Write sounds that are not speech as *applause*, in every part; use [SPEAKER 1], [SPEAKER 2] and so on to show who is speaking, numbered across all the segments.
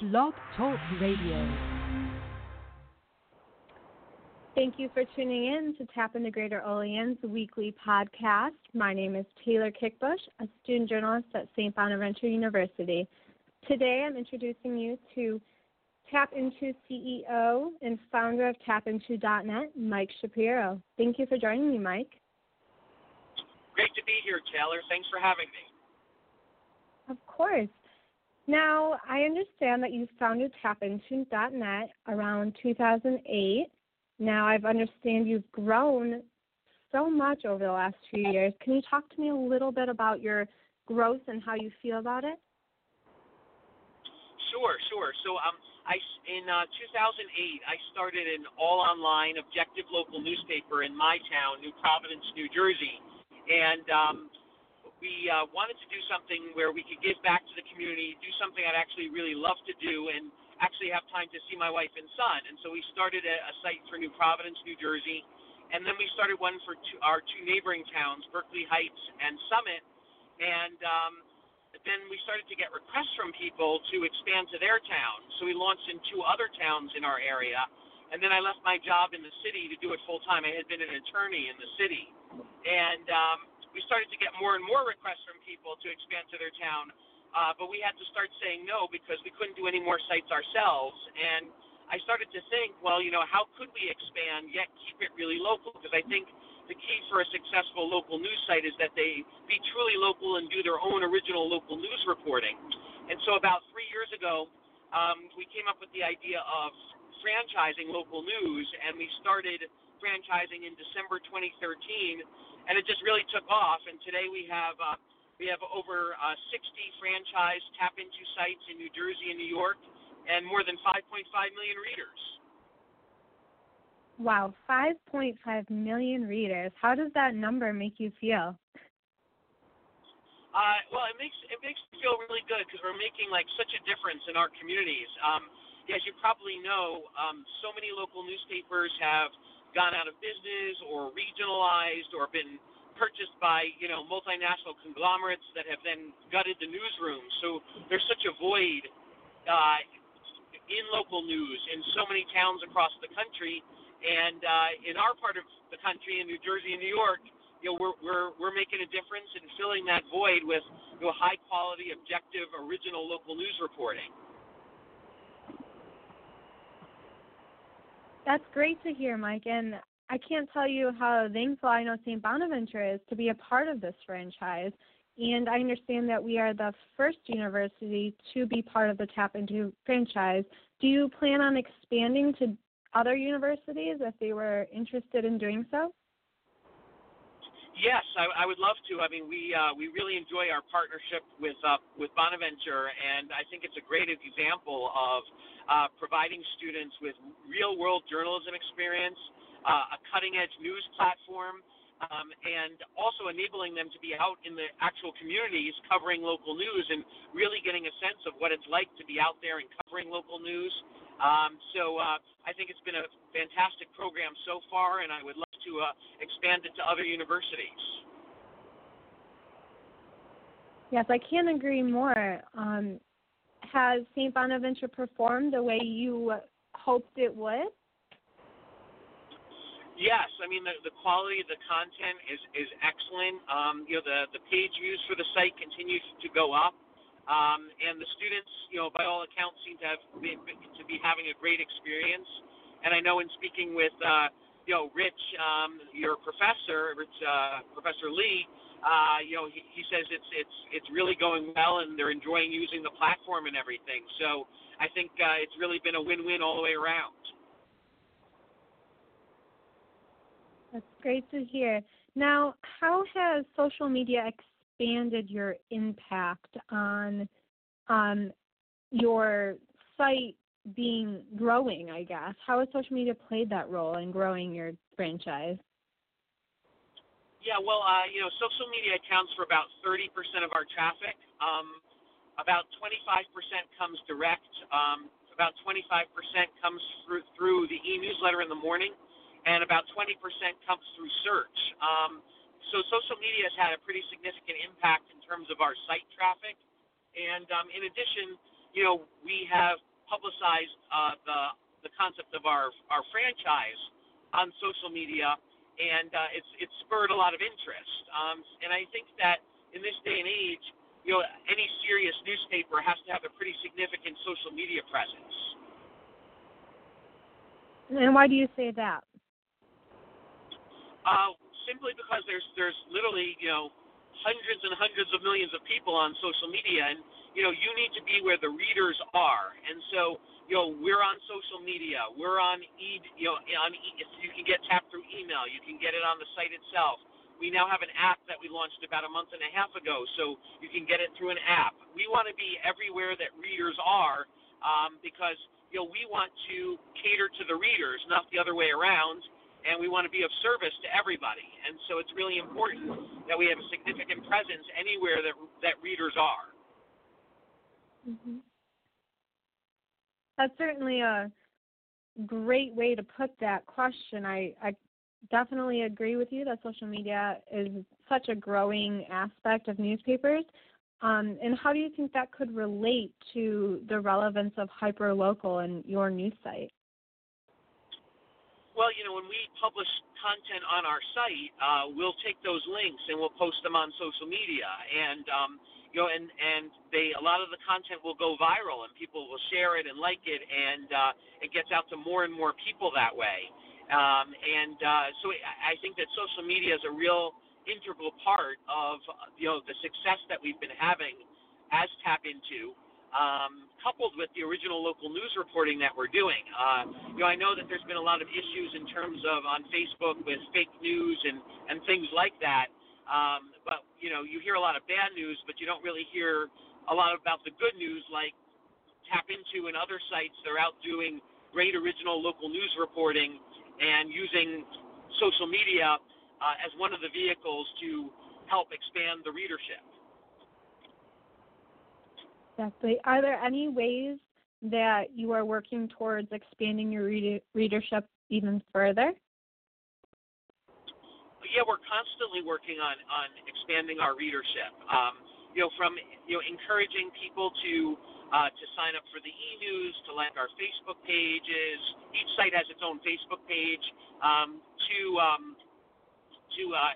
[SPEAKER 1] Blog Talk Radio.
[SPEAKER 2] Thank you for tuning in to TAPinto Greater Olean's weekly podcast. My name is Taylor Kickbush, a student journalist at St. Bonaventure University. Today I'm introducing you to TAPinto CEO and founder of TAPinto.net, Mike Shapiro. Thank you for joining me, Mike.
[SPEAKER 3] Great to be here, Taylor. Thanks for having me.
[SPEAKER 2] Of course. Now, I understand that you founded TAPinto.net around 2008. Now, I understand you've grown so much over the last few years. Can you talk to me a little bit about your growth and how you feel about it?
[SPEAKER 3] Sure, sure. So, um, I in uh, 2008, I started an all-online objective local newspaper in my town, New Providence, New Jersey, and um, we uh, wanted to do something where we could give back to the community, do something I'd actually really love to do, and actually have time to see my wife and son. And so we started a, a site for New Providence, New Jersey, and then we started one for two, our two neighboring towns, Berkeley Heights and Summit. And um, then we started to get requests from people to expand to their town. So we launched in two other towns in our area. And then I left my job in the city to do it full time. I had been an attorney in the city. And um, we started to get more and more requests from people to expand to their town, uh, but we had to start saying no because we couldn't do any more sites ourselves. And I started to think, well, you know, how could we expand yet keep it really local? Because I think the key for a successful local news site is that they be truly local and do their own original local news reporting. And so about three years ago, um, we came up with the idea of franchising local news, and we started franchising in December 2013 and it just really took off. And today we have uh, we have over uh, 60 franchise TAPinto sites in New Jersey and New York, and more than 5.5 million readers.
[SPEAKER 2] Wow, 5.5 million readers. How does that number make you feel?
[SPEAKER 3] Uh, well, it makes it makes me feel really good because we're making like such a difference in our communities. Um, as you probably know, um, so many local newspapers have gone out of business or regionalized or been purchased by you know multinational conglomerates that have then gutted the newsroom. So there's such a void uh, in local news in so many towns across the country, and uh, in our part of the country, in New Jersey and New York, you know we're we're we're making a difference in filling that void with you know, high quality, objective, original local news reporting.
[SPEAKER 2] That's great to hear, Mike. And I can't tell you how thankful I know St. Bonaventure is to be a part of this franchise. And I understand that we are the first university to be part of the TAPinto franchise. Do you plan on expanding to other universities if they were interested in doing so?
[SPEAKER 3] Yes, I, I would love to. I mean, we uh, we really enjoy our partnership with uh, with Bonaventure, and I think it's a great example of uh, providing students with real world journalism experience, uh, a cutting edge news platform, um, and also enabling them to be out in the actual communities covering local news and really getting a sense of what it's like to be out there and covering local news. Um, so uh, I think it's been a fantastic program so far, and I would love to uh, expand it to other universities.
[SPEAKER 2] Yes, I can't agree more. Um, has St. Bonaventure performed the way you hoped it would?
[SPEAKER 3] Yes, I mean the, the quality of the content is is excellent. Um, you know the the page views for the site continues to go up. Um, and the students, you know, by all accounts, seem to have been, to be having a great experience. And I know in speaking with, uh, you know, Rich, um, your professor, Rich, uh, Professor Lee, uh, you know, he, he says it's it's it's really going well, and they're enjoying using the platform and everything. So I think uh, it's really been a win-win all the way around.
[SPEAKER 2] That's great to hear. Now, how has social media expanded your impact on on your site being growing, I guess. How has social media played that role in growing your franchise?
[SPEAKER 3] Yeah, well, uh, you know, social media accounts for about 30% of our traffic. Um, about 25% comes direct. Um, about 25% comes through, through the e-newsletter in the morning, and about 20% comes through search. Um, so social media has had a pretty significant impact in terms of our site traffic. And um, in addition, you know, we have publicized uh, the the concept of our our franchise on social media, and uh, it's it's spurred a lot of interest. Um, and I think that in this day and age, you know, any serious newspaper has to have a pretty significant social media presence.
[SPEAKER 2] And why do you say that?
[SPEAKER 3] Uh, simply because there's there's literally you know hundreds and hundreds of millions of people on social media, and you know you need to be where the readers are, and so you know we're on social media, we're on e you know on e- you can get tapped through email, you can get it on the site itself. We now have an app that we launched about a month and a half ago, so you can get it through an app. We want to be everywhere that readers are um, because you know we want to cater to the readers, not the other way around and we want to be of service to everybody. And so it's really important that we have a significant presence anywhere that that readers are.
[SPEAKER 2] hmm That's certainly a great way to put that question. I, I definitely agree with you that social media is such a growing aspect of newspapers. Um, and how do you think that could relate to the relevance of hyperlocal and your news site?
[SPEAKER 3] Well, you know, when we publish content on our site, uh, we'll take those links and we'll post them on social media, and um, you know, and and they a lot of the content will go viral, and people will share it and like it, and uh, it gets out to more and more people that way. Um, and uh, so I think that social media is a real integral part of you know the success that we've been having as TAPinto um, coupled with the original local news reporting that we're doing. Uh, you know, I know that there's been a lot of issues in terms of on Facebook with fake news and and things like that. Um, but you know, you hear a lot of bad news, but you don't really hear a lot about the good news, like TAPinto and other sites. They're out doing great original local news reporting and using social media uh, as one of the vehicles to help expand the readership.
[SPEAKER 2] Exactly. Are there any ways that you are working towards expanding your reader- readership even further?
[SPEAKER 3] Yeah, we're constantly working on on expanding our readership. Um, you know, from you know encouraging people to uh, to sign up for the e-news, to like our Facebook pages. Each site has its own Facebook page. Um, to um, to uh,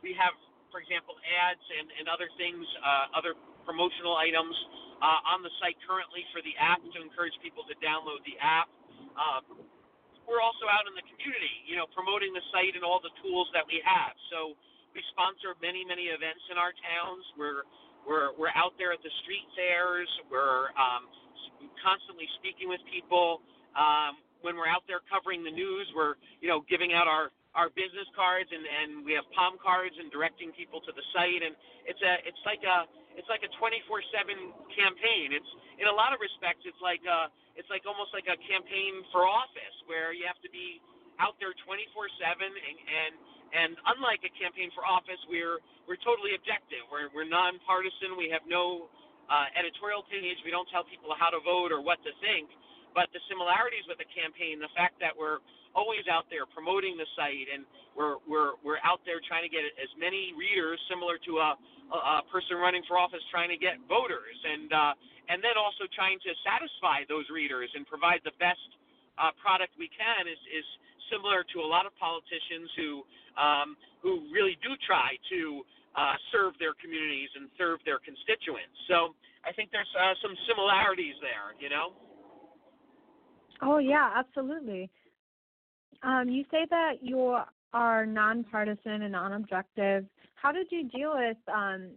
[SPEAKER 3] we have, for example, ads and, and other things, uh, other promotional items uh, on the site currently for the app to encourage people to download the app. Uh, we're also out in the community, you know, promoting the site and all the tools that we have. So we sponsor many, many events in our towns. We're we're we're out there at the street fairs. We're um, constantly speaking with people. Um, when we're out there covering the news, we're you know giving out our our business cards and and we have palm cards and directing people to the site and it's a it's like a it's like a 24/7 campaign. It's in a lot of respects, it's like a, it's like almost like a campaign for office where you have to be out there 24/7 and and and unlike a campaign for office, we're we're totally objective. We're we're nonpartisan. We have no uh, editorial page. We don't tell people how to vote or what to think. But the similarities with the campaign, the fact that we're always out there promoting the site and we're we're we're out there trying to get as many readers similar to a a person running for office trying to get voters, and uh, and then also trying to satisfy those readers and provide the best uh, product we can is is similar to a lot of politicians who um, who really do try to uh, serve their communities and serve their constituents. So I think there's uh, some similarities there, you know.
[SPEAKER 2] Oh yeah, absolutely. Um, you say that you are nonpartisan and non-objective. How did you deal with um,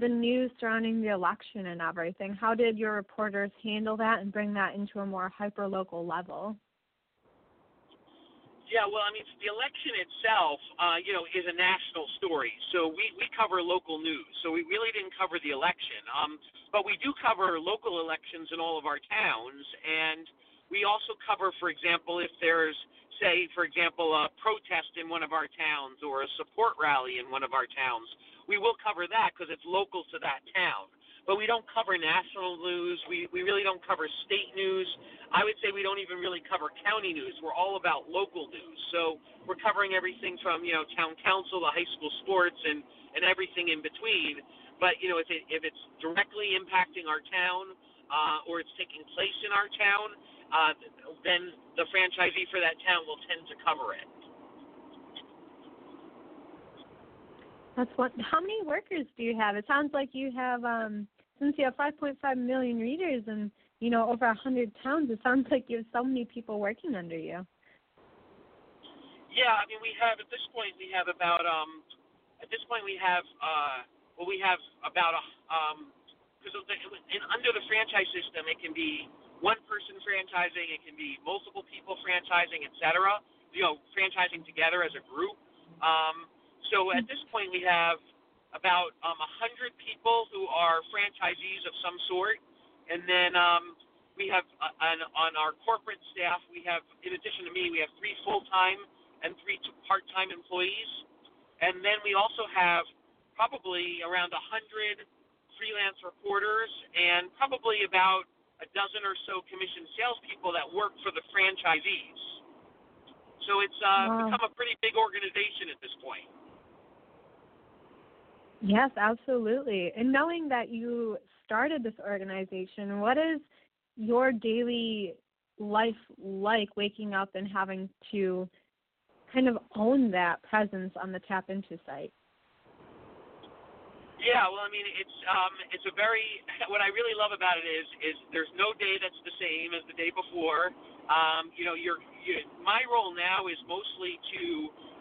[SPEAKER 2] the news surrounding the election and everything? How did your reporters handle that and bring that into a more hyper-local level?
[SPEAKER 3] Yeah, well, I mean, the election itself, uh, you know, is a national story. So we, we cover local news. So we really didn't cover the election. Um, but we do cover local elections in all of our towns. And we also cover, for example, if there's say, for example, a protest in one of our towns or a support rally in one of our towns, we will cover that because it's local to that town. But we don't cover national news. We, we really don't cover state news. I would say we don't even really cover county news. We're all about local news. So we're covering everything from, you know, town council to high school sports and, and everything in between. But, you know, if, it, if it's directly impacting our town, uh, or it's taking place in our town, uh, then the franchisee for that town will tend to cover it.
[SPEAKER 2] That's what. How many workers do you have? It sounds like you have, um, since you have 5.5 million readers and you know over a hundred towns. It sounds like you have so many people working under you.
[SPEAKER 3] Yeah, I mean we have at this point we have about um, at this point we have uh, well we have about a um, because under the franchise system it can be one person franchising, it can be multiple people franchising, etc. You know, franchising together as a group. Um, so at this point, we have about um, 100 people who are franchisees of some sort, and then um, we have uh, on, on our corporate staff, we have, in addition to me, we have three full-time and three part-time employees, and then we also have probably around 100 freelance reporters and probably about a dozen or so commissioned salespeople that work for the franchisees. So it's uh, wow. become a pretty big organization at this point.
[SPEAKER 2] Yes, absolutely. And knowing that you started this organization, what is your daily life like waking up and having to kind of own that presence on the TAPinto site?
[SPEAKER 3] Yeah, well, I mean, it's um, it's a very *laughs* what I really love about it is is there's no day that's the same as the day before. Um, you know, you're you, my role now is mostly to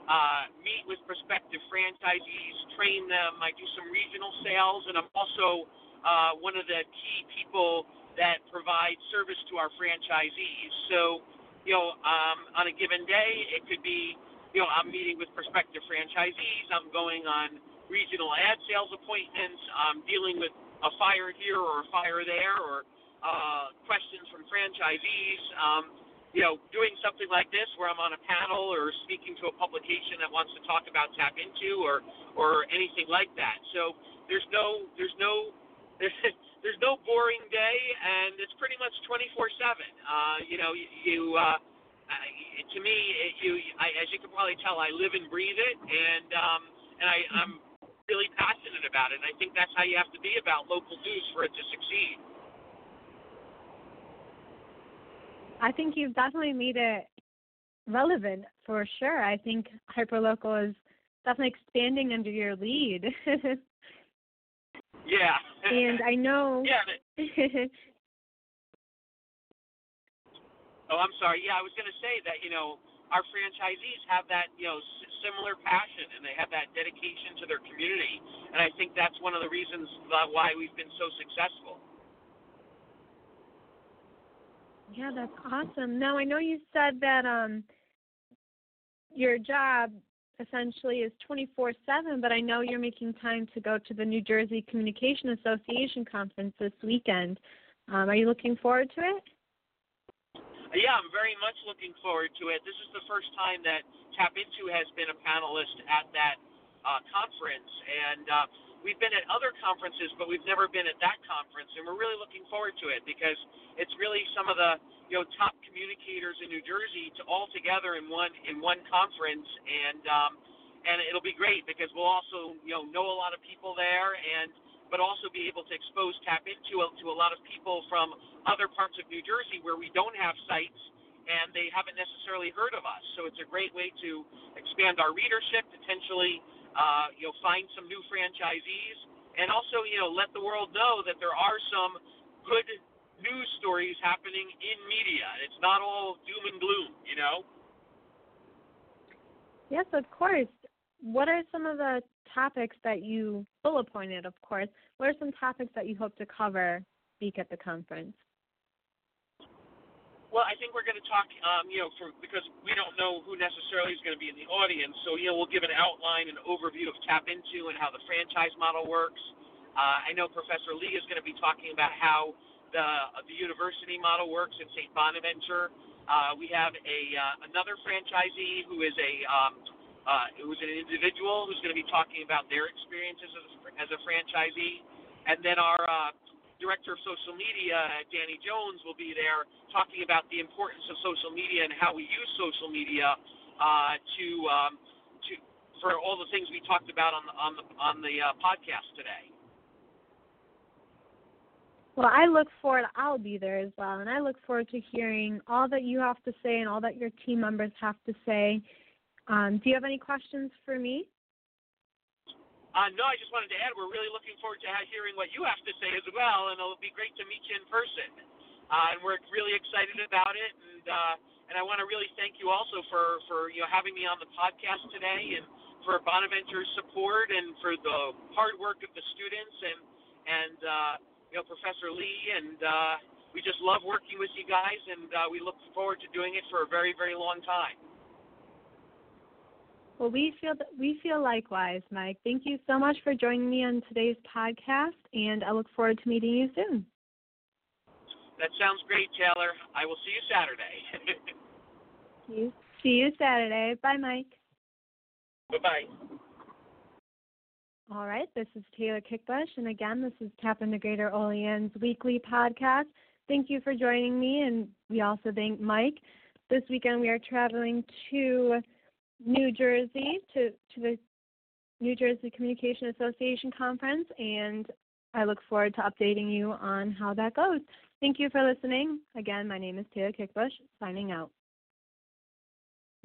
[SPEAKER 3] uh, meet with prospective franchisees, train them. I do some regional sales, and I'm also uh, one of the key people that provide service to our franchisees. So, you know, um, on a given day, it could be, you know, I'm meeting with prospective franchisees. I'm going on regional ad sales appointments. I'm dealing with a fire here or a fire there, or uh, questions from franchisees. Um, you know, doing something like this where I'm on a panel or speaking to a publication that wants to talk about TAPinto or or anything like that. So there's no there's no there's, *laughs* there's no boring day, and it's pretty much 24/7. Uh, you know, you, you uh, to me, you I, as you can probably tell, I live and breathe it, and um, and I, I'm really passionate about it. And I think that's how you have to be about local news for it to succeed.
[SPEAKER 2] I think you've definitely made it relevant for sure. I think hyperlocal is definitely expanding under your lead. *laughs*
[SPEAKER 3] yeah.
[SPEAKER 2] and I know. *laughs*
[SPEAKER 3] Yeah. *laughs* oh, I'm sorry. Yeah, I was going to say that you know our franchisees have that you know similar passion and they have that dedication to their community, and I think that's one of the reasons why we've been so successful.
[SPEAKER 2] Yeah, that's awesome. Now I know you said that um your job essentially is 24/7, but I know you're making time to go to the New Jersey Communication Association conference this weekend. Um, are you looking forward to it?
[SPEAKER 3] Yeah, I'm very much looking forward to it. This is the first time that TAPinto has been a panelist at that uh, conference, and uh, we've been at other conferences, but we've never been at that conference, and we're really looking forward to it because it's really some of the you know top communicators in New Jersey to all together in one in one conference, and um, and it'll be great because we'll also you know know a lot of people there. And but also be able to expose TAPinto a, to a lot of people from other parts of New Jersey where we don't have sites and they haven't necessarily heard of us. So it's a great way to expand our readership, potentially, uh, you know, find some new franchisees, and also, you know, let the world know that there are some good news stories happening in media. It's not all doom and gloom, you know.
[SPEAKER 2] Yes, of course. What are some of the topics that you bullet pointed, of course? What are some topics that you hope to cover speak at the conference?
[SPEAKER 3] Well, I think we're going to talk, um, you know, for, because we don't know who necessarily is going to be in the audience. So, you know, we'll give an outline, an overview of TAPinto and how the franchise model works. Uh, I know Professor Lee is going to be talking about how the uh, the university model works in St. Bonaventure. Uh, we have a uh, another franchisee who is a um, uh, who's an individual who's going to be talking about their experiences as a, as a franchisee, and then our uh, director of social media, Danny Jones, will be there talking about the importance of social media and how we use social media uh, to um, to for all the things we talked about on the on the on the uh, podcast today.
[SPEAKER 2] Well, I look forward, I'll be there as well, and I look forward to hearing all that you have to say and all that your team members have to say. Um, do you have any questions for me?
[SPEAKER 3] Uh, no, I just wanted to add we're really looking forward to hearing what you have to say as well, and it'll be great to meet you in person. Uh, and we're really excited about it, and uh, and I want to really thank you also for for you know having me on the podcast today, and for Bonaventure's support, and for the hard work of the students, and and uh, you know Professor Lee, and uh, we just love working with you guys, and uh, we look forward to doing it for a very very long time.
[SPEAKER 2] Well, we feel that we feel likewise, Mike. Thank you so much for joining me on today's podcast, and I look forward to meeting you soon.
[SPEAKER 3] That sounds great, Taylor. I will see you Saturday. *laughs*
[SPEAKER 2] you. See you Saturday. Bye, Mike.
[SPEAKER 3] Bye bye.
[SPEAKER 2] All right, this is Taylor Kickbush, and again, this is TAPinto Greater Olean's weekly podcast. Thank you for joining me, and we also thank Mike. This weekend, we are traveling to New Jersey to, to the New Jersey Communication Association Conference, and I look forward to updating you on how that goes. Thank you for listening. Again, my name is Taylor Kickbush, signing out.